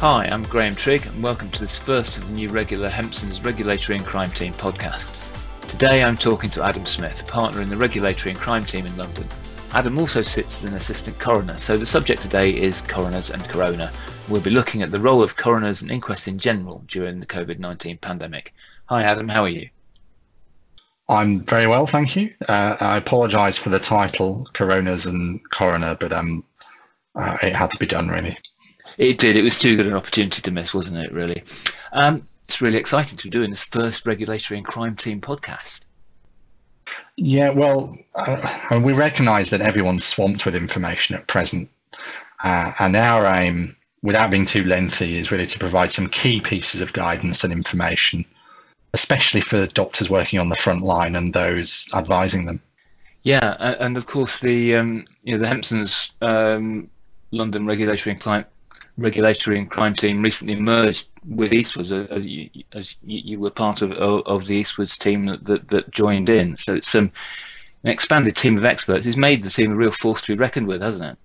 Hi, I'm Graham Trigg, and welcome to this first of the new regular Hempson's Regulatory and Crime Team podcasts. Today I'm talking to Adam Smith, a partner in the Regulatory and Crime Team in London. Adam also sits as an assistant coroner, so the subject today is coroners and corona. We'll be looking at the role of coroners and inquests in general during the COVID 19 pandemic. Hi, Adam, how are you? I'm very well, thank you. Uh, I apologise for the title, Coroners and Coroner, but um, uh, it had to be done really. It did. It was too good an opportunity to miss, wasn't it? Really. Um, it's really exciting to be doing this first regulatory and crime team podcast. Yeah, well, uh, we recognise that everyone's swamped with information at present, uh, and our aim, without being too lengthy, is really to provide some key pieces of guidance and information, especially for doctors working on the front line and those advising them. Yeah, and of course the um, you know the Hempson's um, London Regulatory and Crime regulatory and crime team recently merged with Eastwoods, uh, as you, as you were part of, of the Eastwoods team that, that, that joined in. So it's um, an expanded team of experts. It's made the team a real force to be reckoned with, hasn't it?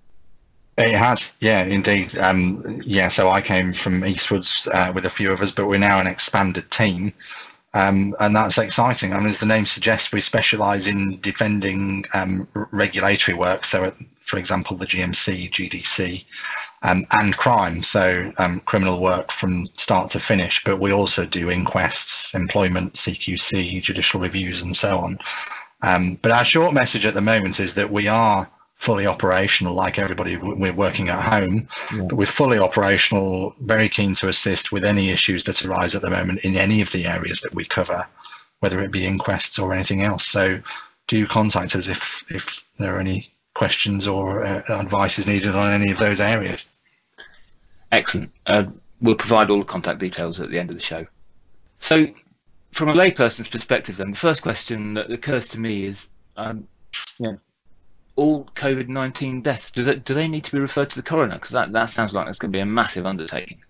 It has, yeah, indeed. Um, yeah, so I came from Eastwoods uh, with a few of us, but we're now an expanded team. Um, and that's exciting. I mean, as the name suggests, we specialise in defending um, regulatory work. So, at, for example, the GMC, GDC, um, and crime, so um, criminal work from start to finish. But we also do inquests, employment, CQC, judicial reviews, and so on. Um, but our short message at the moment is that we are fully operational, like everybody. We're working at home, yeah. but we're fully operational, very keen to assist with any issues that arise at the moment in any of the areas that we cover, whether it be inquests or anything else. So do contact us if, if there are any questions or uh, advice is needed on any of those areas. Excellent. Uh, we'll provide all the contact details at the end of the show. So, from a layperson's perspective, then the first question that occurs to me is, um, you know, all COVID nineteen deaths do they, do they need to be referred to the coroner? Because that that sounds like it's going to be a massive undertaking.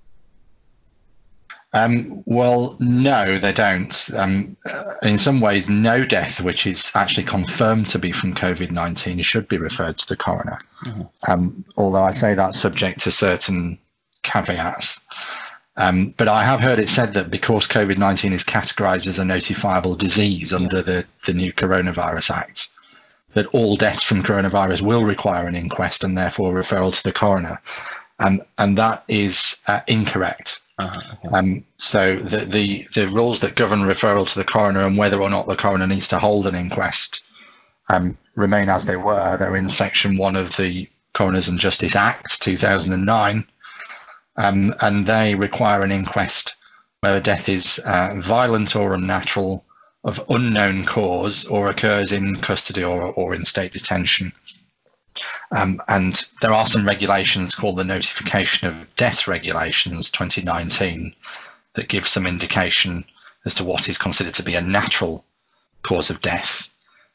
Um, well, no, they don't. Um, in some ways, no death which is actually confirmed to be from COVID 19 should be referred to the coroner. Mm-hmm. Um, although I say that subject to certain caveats. Um, but I have heard it said that because COVID 19 is categorized as a notifiable disease under the, the new Coronavirus Act, that all deaths from coronavirus will require an inquest and therefore referral to the coroner. Um, and that is uh, incorrect. Uh-huh, um, so the, the, the rules that govern referral to the coroner and whether or not the coroner needs to hold an inquest um, remain as they were. They're in section one of the Coroners and Justice Act 2009 um, and they require an inquest where death is uh, violent or unnatural, of unknown cause, or occurs in custody or, or in state detention. Um, and there are some regulations called the Notification of Death Regulations 2019 that give some indication as to what is considered to be a natural cause of death,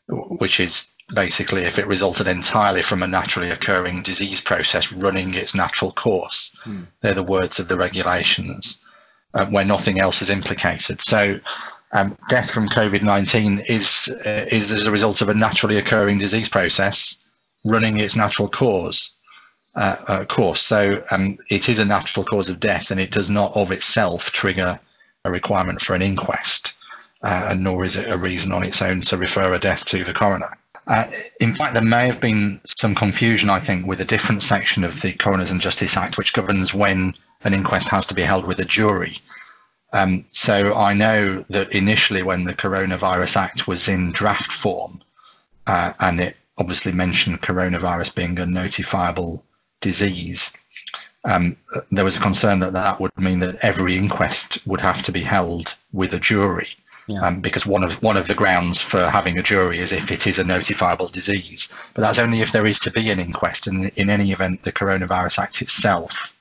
which is basically if it resulted entirely from a naturally occurring disease process running its natural course. Hmm. They're the words of the regulations, uh, where nothing else is implicated. So, um, death from COVID 19 is, uh, is as a result of a naturally occurring disease process running its natural course. Uh, uh course. So um, it is a natural cause of death, and it does not of itself trigger a requirement for an inquest, uh, and nor is it a reason on its own to refer a death to the coroner. Uh, in fact, there may have been some confusion, I think, with a different section of the Coroners and Justice Act, which governs when an inquest has to be held with a jury. Um, so I know that initially, when the Coronavirus Act was in draft form, uh, and it obviously mentioned coronavirus being a notifiable disease, um, there was a concern that that would mean that every inquest would have to be held with a jury yeah. um, because one of one of the grounds for having a jury is if it is a notifiable disease. But that's only if there is to be an inquest. And in any event, the Coronavirus Act itself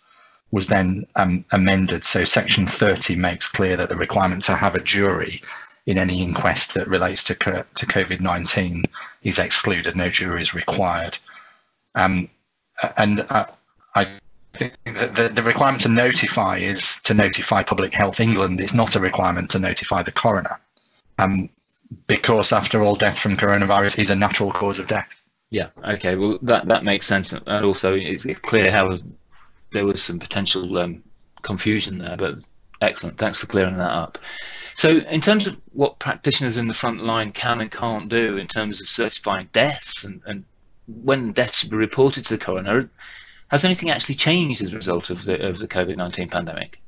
was then um, amended. So Section 30 makes clear that the requirement to have a jury in any inquest that relates to to COVID-19 is excluded. No jury is required. Um, and uh, I the, the requirement to notify is to notify Public Health England. It's not a requirement to notify the coroner, um, because after all, death from coronavirus is a natural cause of death. Yeah. Okay. Well, that that makes sense, and also it's, it's clear how there was some potential um, confusion there, but excellent. Thanks for clearing that up. So, in terms of what practitioners in the front line can and can't do in terms of certifying deaths and, and when deaths should be reported to the coroner, has anything actually changed as a result of the of the COVID nineteen pandemic?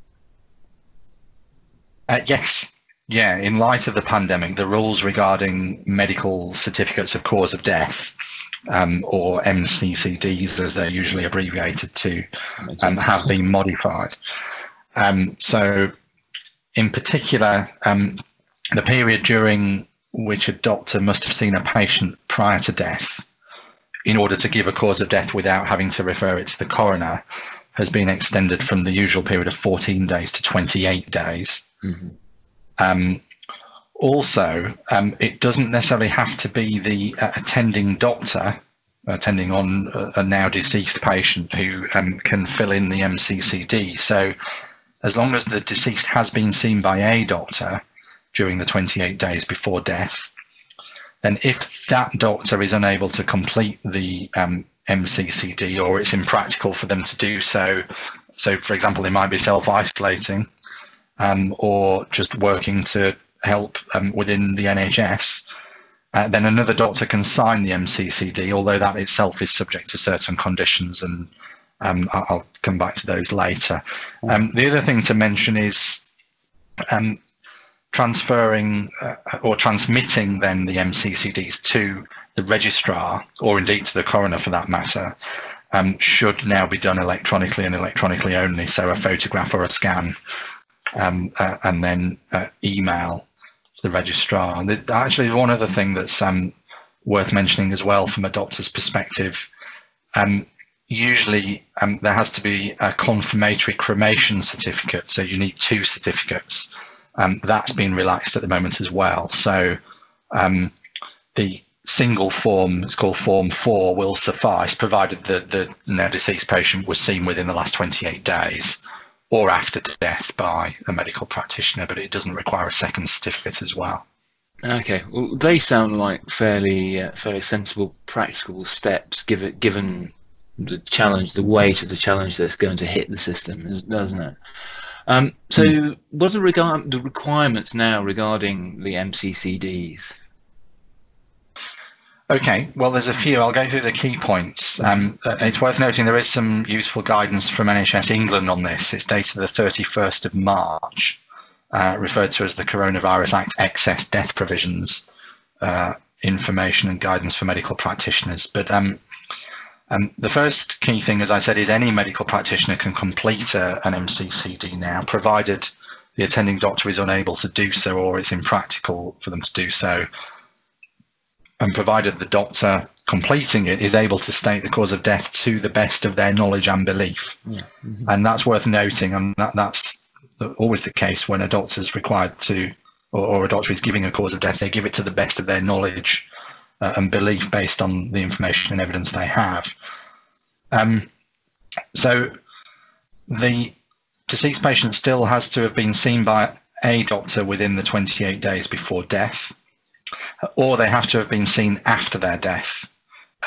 Uh, yes, yeah. In light of the pandemic, the rules regarding medical certificates of cause of death, um, or MCCDs as they're usually abbreviated to, um, have been modified. Um, so, in particular, um, the period during which a doctor must have seen a patient prior to death in order to give a cause of death without having to refer it to the coroner has been extended from the usual period of 14 days to 28 days. Mm-hmm. Um, also, um, it doesn't necessarily have to be the uh, attending doctor attending on a, a now deceased patient who um, can fill in the MCCD. So, as long as the deceased has been seen by a doctor during the 28 days before death, then if that doctor is unable to complete the um, MCCD or it's impractical for them to do so, so for example, they might be self isolating um, or just working to help um, within the NHS, uh, then another doctor can sign the MCCD, although that itself is subject to certain conditions, and um, I'll come back to those later. Um, the other thing to mention is um, transferring uh, or transmitting then the MCCDs to the registrar, or indeed to the coroner for that matter, um, should now be done electronically and electronically only, so a photograph or a scan, um, uh, and then uh, email to the registrar. And actually, one other thing that's um, worth mentioning as well from a doctor's perspective, um, usually um, there has to be a confirmatory cremation certificate, so you need two certificates. Um, that's been relaxed at the moment as well. So um, the single form, it's called Form 4, will suffice, provided that the now deceased patient was seen within the last 28 days or after death by a medical practitioner, but it doesn't require a second certificate as well. Okay, well, they sound like fairly uh, fairly sensible, practical steps, given given the challenge, the weight of the challenge that's going to hit the system, doesn't it? Um, so, mm. what are regard the requirements now regarding the MCCDs? Okay, well, there's a few. I'll go through the key points. Um, uh, it's worth noting there is some useful guidance from NHS England on this. It's dated the 31st of March, uh, referred to as the Coronavirus Act excess death provisions, uh, information and guidance for medical practitioners. But um, um, the first key thing, as I said, is any medical practitioner can complete a, an MCCD now, provided the attending doctor is unable to do so or it's impractical for them to do so and provided the doctor completing it is able to state the cause of death to the best of their knowledge and belief. Yeah. Mm-hmm. And that's worth noting, and that, that's always the case when a doctor is required to, or, or, a doctor is giving a cause of death, they give it to the best of their knowledge uh, and belief based on the information and evidence they have. Um, so the deceased patient still has to have been seen by a doctor within the 28 days before death or they have to have been seen after their death.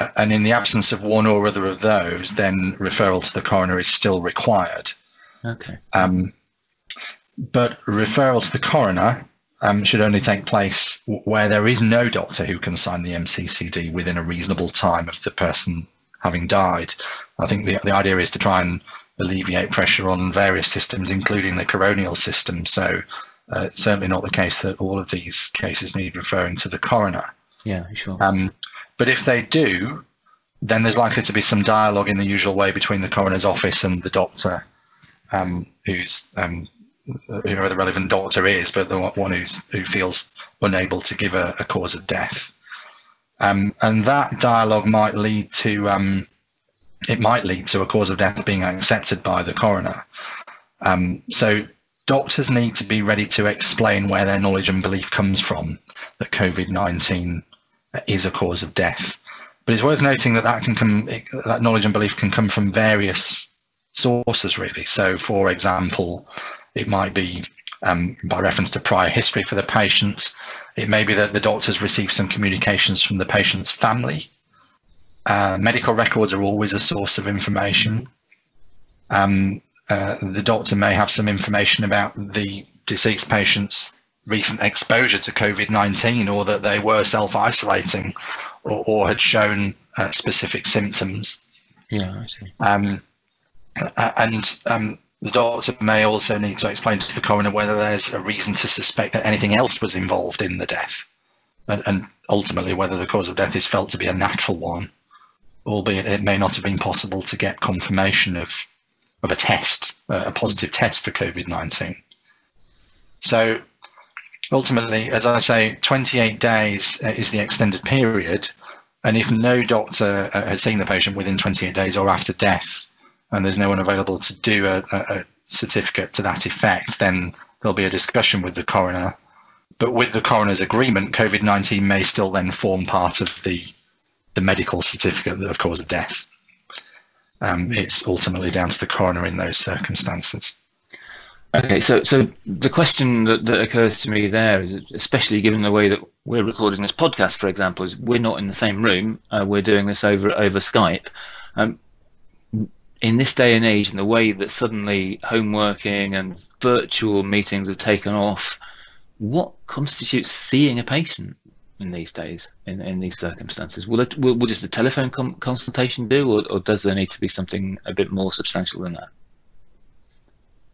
Uh, and in the absence of one or other of those, then referral to the coroner is still required. Okay. Um, but referral to the coroner um, should only take place where there is no doctor who can sign the MCCD within a reasonable time of the person having died. I think the, the idea is to try and alleviate pressure on various systems, including the coronial system. So uh, it's certainly not the case that all of these cases need referring to the coroner. Yeah, sure. Um, but if they do, then there's likely to be some dialogue in the usual way between the coroner's office and the doctor, um, who's um, whoever the relevant doctor is, but the one who's who feels unable to give a, a cause of death. Um, and that dialogue might lead to um, it might lead to a cause of death being accepted by the coroner. Um, so doctors need to be ready to explain where their knowledge and belief comes from that COVID 19 is a cause of death. But it's worth noting that that can come, that knowledge and belief can come from various sources, really. So, for example, it might be um, by reference to prior history for the patient. It may be that the doctors receive some communications from the patient's family. Uh, medical records are always a source of information. Um, uh, the doctor may have some information about the deceased patient's recent exposure to COVID 19 or that they were self isolating or, or, had shown uh, specific symptoms. Yeah, I see. Um, and um, the doctor may also need to explain to the coroner whether there's a reason to suspect that anything else was involved in the death, and, and ultimately whether the cause of death is felt to be a natural one, albeit it may not have been possible to get confirmation of of a test, a positive test for COVID 19. So ultimately, as I say, 28 days uh, is the extended period. And if no doctor uh, has seen the patient within 28 days or after death, and there's no one available to do a, a certificate to that effect, then there'll be a discussion with the coroner. But with the coroner's agreement, COVID 19 may still then form part of the, the medical certificate that of cause of death. Um, it's ultimately down to the coroner in those circumstances. Okay, so so the question that, that occurs to me there is, especially given the way that we're recording this podcast, for example, is we're not in the same room. Uh, we're doing this over over Skype. Um, in this day and age, in the way that suddenly home working and virtual meetings have taken off, what constitutes seeing a patient in these days, in, in these circumstances? Will, it, will, will just a telephone consultation do, or, or does there need to be something a bit more substantial than that?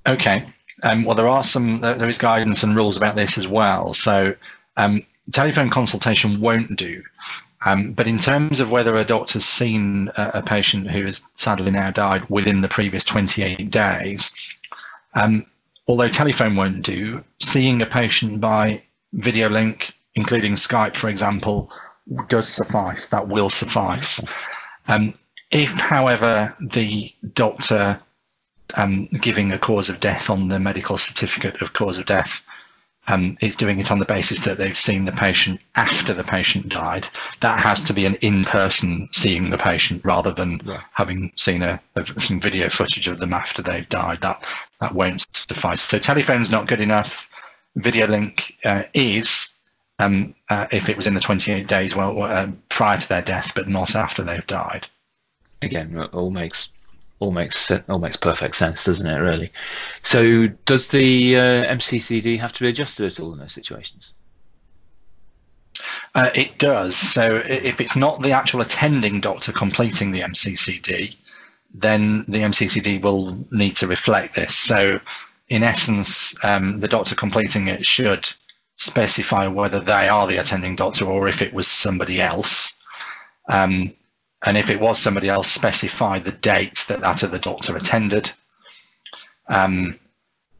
Okay. Um, well, there are some, there is guidance and rules about this as well. So, um, telephone consultation won't do. Um, but in terms of whether a doctor's seen a, a, patient who has sadly now died within the previous 28 days, um, although telephone won't do, seeing a patient by video link, including Skype, for example, does suffice. That will suffice. Um, if, however, the doctor um, giving a cause of death on the medical certificate of cause of death um, is doing it on the basis that they've seen the patient after the patient died. That has to be an in-person seeing the patient rather than yeah. having seen a, a, some video footage of them after they've died. That that won't suffice. So telephone's not good enough. Video link uh, is um, uh, if it was in the 28 days well uh, prior to their death, but not after they've died. Again, all makes all makes all makes perfect sense, doesn't it? Really. So, does the uh, MCCD have to be adjusted at all in those situations? Uh, it does. So, if it's not the actual attending doctor completing the MCCD, then the MCCD will need to reflect this. So, in essence, um, the doctor completing it should specify whether they are the attending doctor or if it was somebody else. Um, and if it was somebody else, specify the date that that other doctor attended. Um,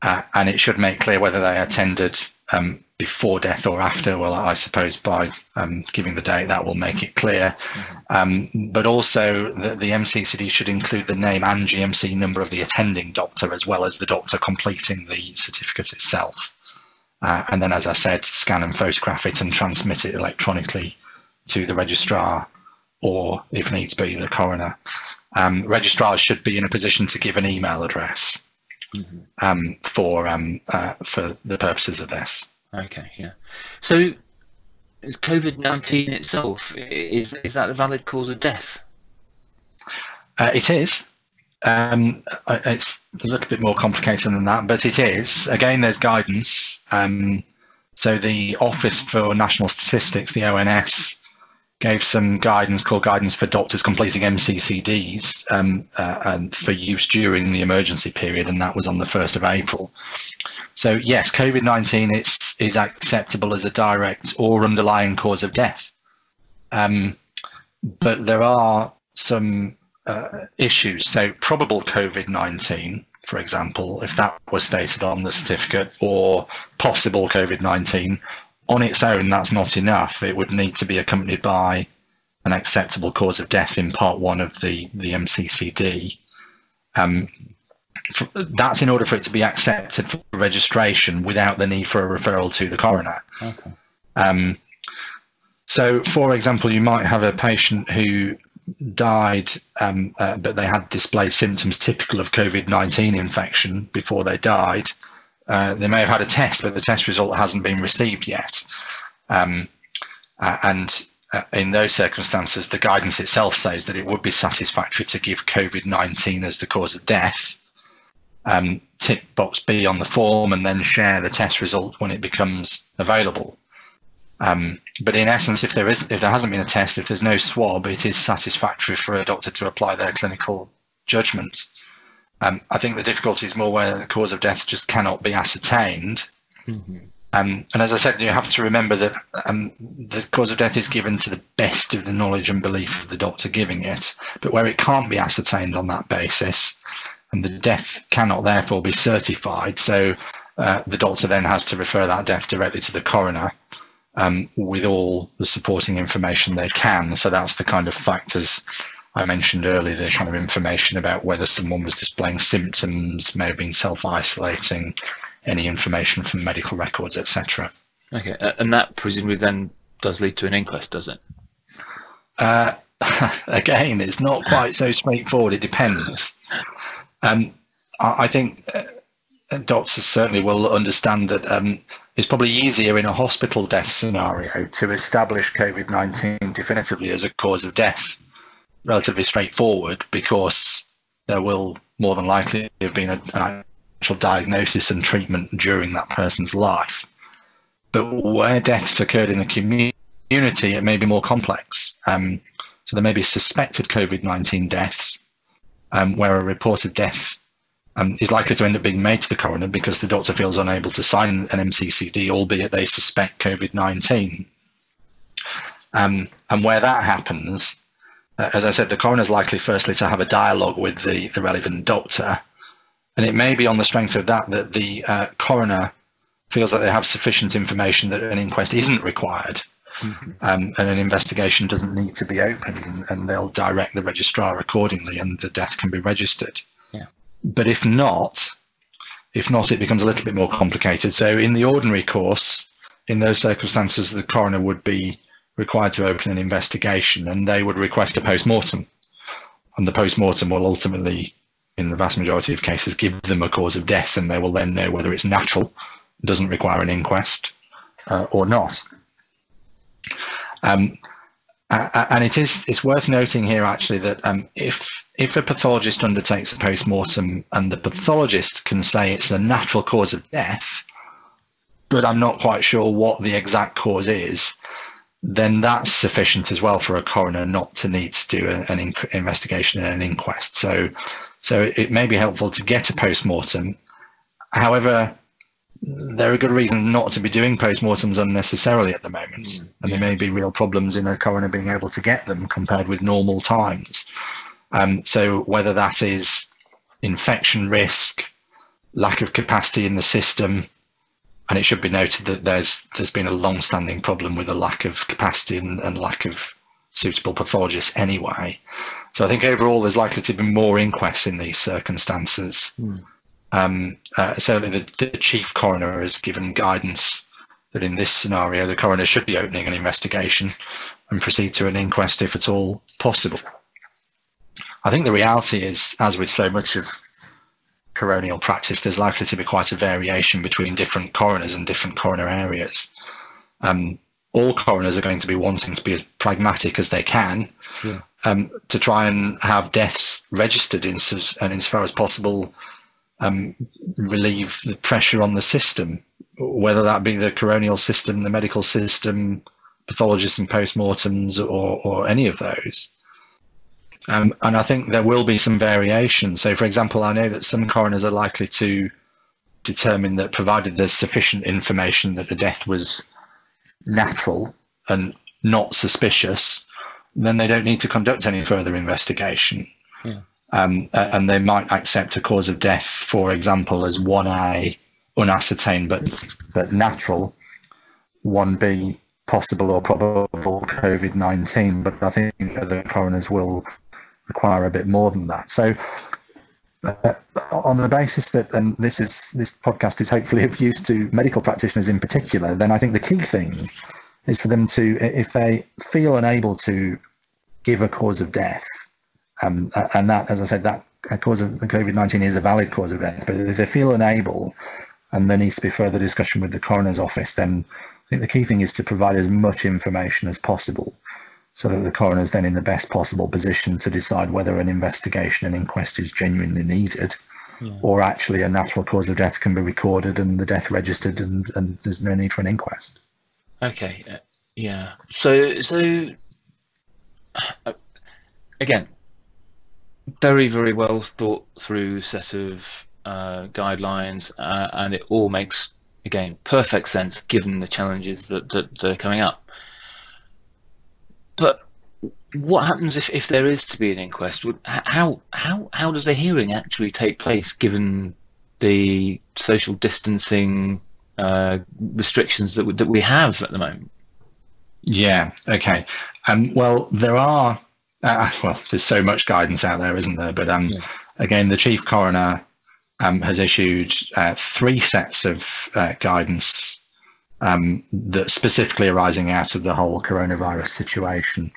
uh, and it should make clear whether they attended um, before death or after. Well, I suppose by um, giving the date, that will make it clear. Mm-hmm. but also, the, the, MCCD should include the name and GMC number of the attending doctor, as well as the doctor completing the certificate itself. Uh, and then, as I said, scan and photograph it and transmit it electronically to the registrar or, if needs be, the coroner. Um, registrars should be in a position to give an email address mm-hmm. um, for um, uh, for the purposes of this. Okay, yeah. So, is COVID nineteen itself is is that a valid cause of death? Uh, it is. Um, uh, it's a little bit more complicated than that, but it is. Again, there's guidance. Um, so the Office for National Statistics, the ONS, gave some guidance called guidance for doctors completing MCCDs um, uh, and for use during the emergency period, and that was on the 1st of April. So yes, COVID-19 is, is acceptable as a direct or underlying cause of death. Um, but there are some uh, issues. So probable COVID-19, for example, if that was stated on the certificate, or possible COVID-19, on its own, that's not enough. It would need to be accompanied by an acceptable cause of death in part one of the, the MCCD. Um, that's in order for it to be accepted for registration without the need for a referral to the coroner. Okay. Um, so, for example, you might have a patient who died, um, uh, but they had displayed symptoms typical of COVID 19 infection before they died. Uh, they may have had a test, but the test result hasn't been received yet. Um, uh, and uh, in those circumstances, the guidance itself says that it would be satisfactory to give COVID 19 as the cause of death. um, tick box B on the form and then share the test result when it becomes available. Um, but in essence, if there is, if there hasn't been a test, if there's no swab, it is satisfactory for a doctor to apply their clinical judgment. Um, I think the difficulty is more where the cause of death just cannot be ascertained. Mm-hmm. Um, and as I said, you have to remember that um, the cause of death is given to the best of the knowledge and belief of the doctor giving it. But where it can't be ascertained on that basis, and the death cannot therefore be certified, so uh, the doctor then has to refer that death directly to the coroner um, with all the supporting information they can. So that's the kind of factors I mentioned earlier, the kind of information about whether someone was displaying symptoms, may have been self-isolating, any information from medical records, etc. Okay, and that presumably then does lead to an inquest, does it? Uh, again, it's not quite so straightforward. It depends. Um, I, I, think uh, doctors certainly will understand that um, it's probably easier in a hospital death scenario to establish COVID 19 definitively as a cause of death. Relatively straightforward because there will more than likely have been a, an actual diagnosis and treatment during that person's life. But where deaths occurred in the community, it may be more complex. Um, so there may be suspected COVID 19 deaths um, where a reported death um, is likely to end up being made to the coroner because the doctor feels unable to sign an MCCD, albeit they suspect COVID 19. Um, and where that happens, as I said, the coroner is likely firstly to have a dialogue with the, the relevant doctor. And it may be on the strength of that that the uh, coroner feels that they have sufficient information that an inquest isn't required Mm-hmm. Um, and an investigation doesn't need to be opened, and, and, they'll direct the registrar accordingly, and the death can be registered. Yeah. But if not, if not, it becomes a little bit more complicated. So, in the ordinary course, in those circumstances, the coroner would be required to open an investigation, and they would request a post mortem, and the post mortem will ultimately, in the vast majority of cases, give them a cause of death, and they will then know whether it's natural, doesn't require an inquest, uh, or not. Um, and it is it's worth noting here actually that um, if if a pathologist undertakes a post-mortem and the pathologist can say it's a natural cause of death, but I'm not quite sure what the exact cause is, then that's sufficient as well for a coroner not to need to do an, an investigation and an inquest. So, so it may be helpful to get a post-mortem. However, there are good reasons not to be doing post-mortems unnecessarily at the moment, mm, and there may be real problems in a coroner being able to get them compared with normal times. Um, so whether that is infection risk, lack of capacity in the system, and it should be noted that there's there's been a long-standing problem with a lack of capacity and, and lack of suitable pathologists anyway. So I think overall there's likely to be more inquests in these circumstances. Mm. Um, uh, certainly, the, the, chief coroner has given guidance that in this scenario, the coroner should be opening an investigation and proceed to an inquest if at all possible. I think the reality is, as with so much of coronial practice, there's likely to be quite a variation between different coroners and different coroner areas. Um, all coroners are going to be wanting to be as pragmatic as they can yeah. um, to try and have deaths registered in, and insofar as possible um, relieve the pressure on the system, whether that be the coronial system, the medical system, pathologists and postmortems, or, or any of those. Um, and I think there will be some variation. So, for example, I know that some coroners are likely to determine that provided there's sufficient information that the death was natural and not suspicious, then they don't need to conduct any further investigation. Yeah um, and they might accept a cause of death, for example, as 1A unascertained but but natural, 1B possible or probable COVID 19. But I think the coroners will require a bit more than that. So, uh, on the basis that, and this is this podcast is hopefully of use to medical practitioners in particular, then I think the key thing is for them to, if they feel unable to give a cause of death, um, and that, as I said, that cause of COVID 19 is a valid cause of death. But if they feel unable and there needs to be further discussion with the coroner's office, then think the key thing is to provide as much information as possible so that the coroner is then in the best possible position to decide whether an investigation and inquest is genuinely needed. yeah. or actually a natural cause of death can be recorded and the death registered and, and there's no need for an inquest. Okay, uh, yeah. So, so uh, again, very, very well thought through set of uh, guidelines, uh, and it all makes again perfect sense given the challenges that, that, that are coming up. But what happens if, if there is to be an inquest? How how how does the hearing actually take place given the social distancing uh, restrictions that we, that we have at the moment? Yeah. Okay. Um, well, there are. Uh, well, there's so much guidance out there, isn't there? But um, yeah. again, the chief coroner um, has issued uh, three sets of uh, guidance um, that specifically arising out of the whole coronavirus situation.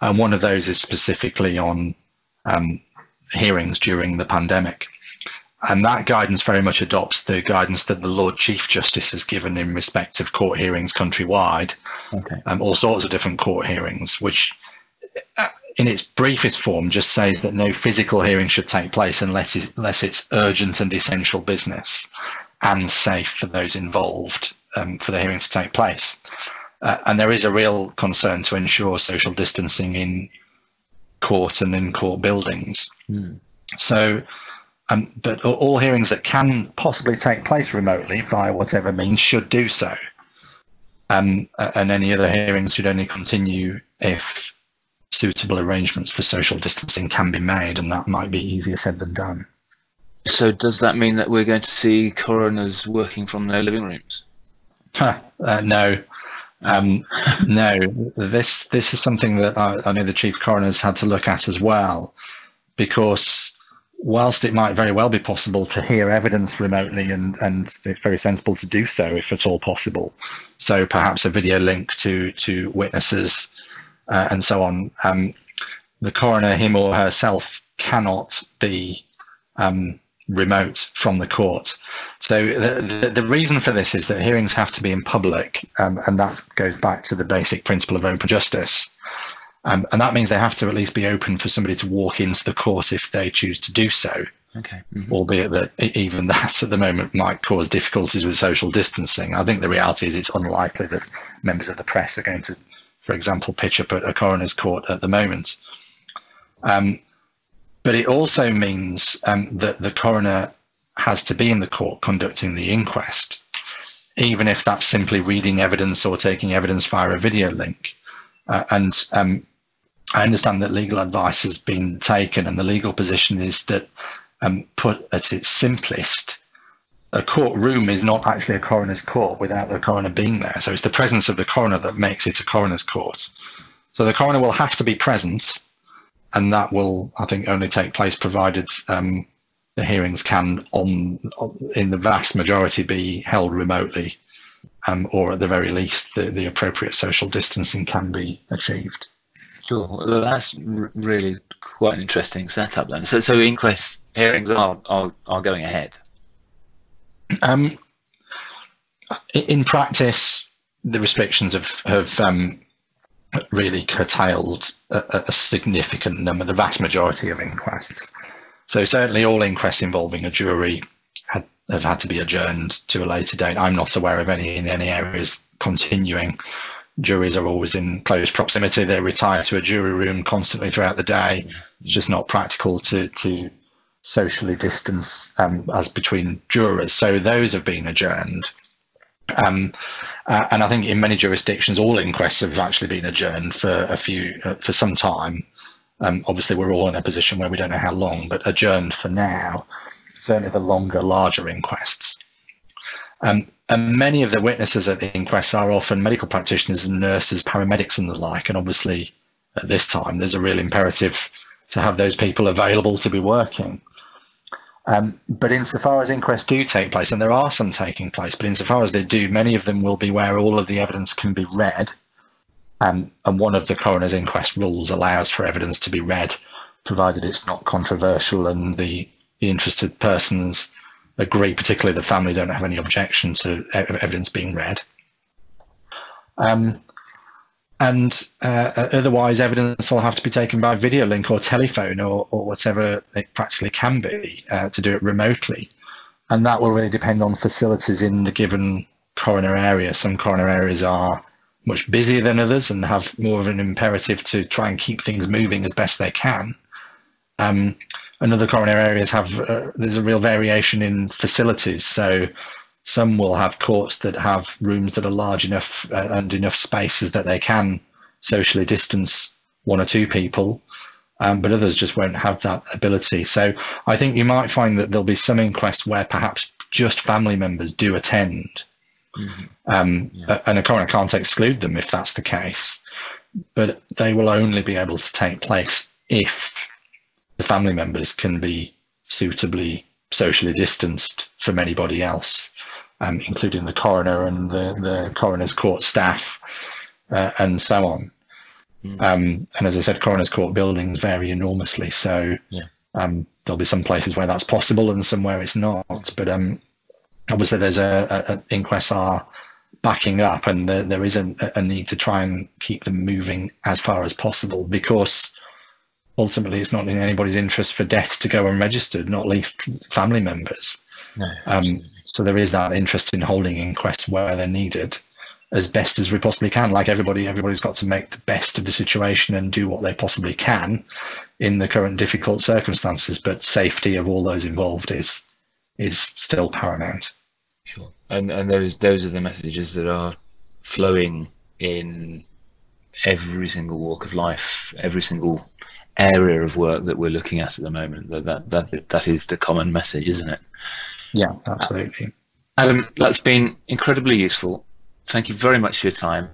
And one of those is specifically on um, hearings during the pandemic. And that guidance very much adopts the guidance that the Lord Chief Justice has given in respect of court hearings countrywide, okay. um, all sorts of different court hearings, which uh, in its briefest form just says that no physical hearing should take place unless it's, unless it's urgent and essential business and safe for those involved um, for the hearing to take place. Uh, and there is a real concern to ensure social distancing in court and in court buildings. Mm. So, um, but all hearings that can possibly take place remotely via whatever means should do so. Um, and any other hearings should only continue if suitable arrangements for social distancing can be made, and that might be easier said than done. So, does that mean that we're going to see coroners working from their living rooms? Huh, uh, no, um, no, this this is something that I, I, know the chief coroner's had to look at as well, because whilst it might very well be possible to hear evidence remotely, and and it's very sensible to do so if at all possible, so perhaps a video link to to witnesses uh, and so on. Um, the coroner, him or herself, cannot be um, remote from the court. So the, the, the, reason for this is that hearings have to be in public, um, and that goes back to the basic principle of open justice. Um, and that means they have to at least be open for somebody to walk into the court if they choose to do so. Okay. Mm-hmm. Albeit that even that at the moment might cause difficulties with social distancing. I think the reality is it's unlikely that members of the press are going to, for example, pitch up at a coroner's court at the moment. Um, but it also means um, that the coroner has to be in the court conducting the inquest, even if that's simply reading evidence or taking evidence via a video link. Uh, and um, I understand that legal advice has been taken, and the legal position is that, um, put at its simplest, a courtroom is not actually a coroner's court without the coroner being there. So it's the presence of the coroner that makes it a coroner's court. So the coroner will have to be present and that will, I think, only take place provided um, the hearings can, on, in the vast majority, be held remotely, um, or at the very least, the, the appropriate social distancing can be achieved. Sure, well, that's really quite an interesting setup then. So, so inquest hearings are are, are going ahead. Um, in practice, the restrictions have have um, really curtailed a, a, significant number, the vast majority of inquests. So certainly all inquests involving a jury had, have had to be adjourned to a later date. I'm not aware of any in any areas continuing. Juries are always in close proximity. They retire to a jury room constantly throughout the day. It's just not practical to to socially distance um, as between jurors. So those have been adjourned. Um, uh, and I think in many jurisdictions, all inquests have actually been adjourned for a few uh, for some time. Um, obviously, we're all in a position where we don't know how long, but adjourned for now. Certainly, the longer, larger inquests. Um, and many of the witnesses at the inquests are often medical practitioners and nurses, paramedics, and the like. And obviously, at this time, there's a real imperative to have those people available to be working. Um, but insofar as inquests do take place, and there are some taking place, but insofar as they do, many of them will be where all of the evidence can be read. Um, and one of the coroner's inquest rules allows for evidence to be read, provided it's not controversial and the, the interested persons agree, particularly the family don't have any objection to evidence being read. Um, and uh, otherwise evidence will have to be taken by video link or telephone or, or whatever it practically can be uh, to do it remotely. And that will really depend on facilities in the given coroner area. Some coroner areas are much busier than others and have more of an imperative to try and keep things moving as best they can. Um, and other coroner areas have, uh, there's a real variation in facilities. So some will have courts that have rooms that are large enough uh, and enough spaces that they can socially distance one or two people, um, but others just won't have that ability. So I think you might find that there'll be some inquests where perhaps just family members do attend. Mm-hmm. Um, yeah. And a coroner can't exclude them if that's the case, but they will only be able to take place if the family members can be suitably socially distanced from anybody else um, including the coroner and the, the coroner's court staff uh, and so on. Mm. Um, and as I said, coroner's court buildings vary enormously. So yeah. um, there'll be some places where that's possible and some where it's not. But um, obviously, there's a, a, a inquests are backing up, and there, there is a, a need to try and keep them moving as far as possible because ultimately it's not in anybody's interest for deaths to go unregistered, not least family members. No, um, so there is that interest in holding inquests where they're needed as best as we possibly can. Like everybody, everybody's got to make the best of the situation and do what they possibly can in the current difficult circumstances. But safety of all those involved is is still paramount. Sure, and and those those are the messages that are flowing in every single walk of life, every single area of work that we're looking at at the moment. That that that, that is the common message, isn't it? Yeah, absolutely. Adam, that's been incredibly useful. Thank you very much for your time.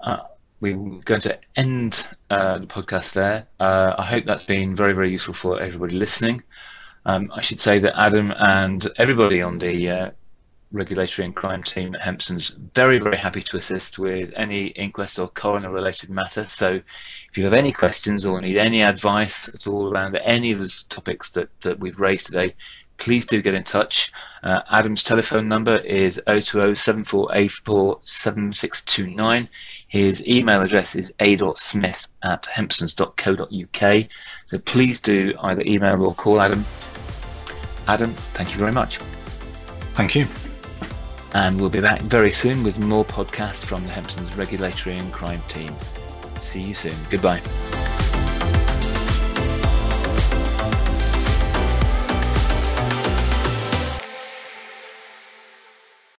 Uh, we're going to end uh, the podcast there. Uh, I hope that's been very, very useful for everybody listening. Um, I should say that Adam and everybody on the uh, regulatory and crime team at Hempson's very, very happy to assist with any inquest or coroner related matter. So if you have any questions or need any advice at all around any of the topics that, that we've raised today, please do get in touch. Uh, Adam's telephone number is 020-7484-7629. His email address is a.smith at hempsons.co.uk. So please do either email or call Adam. Adam, thank you very much. Thank you. And we'll be back very soon with more podcasts from the Hempsons Regulatory and Crime team. See you soon. Goodbye.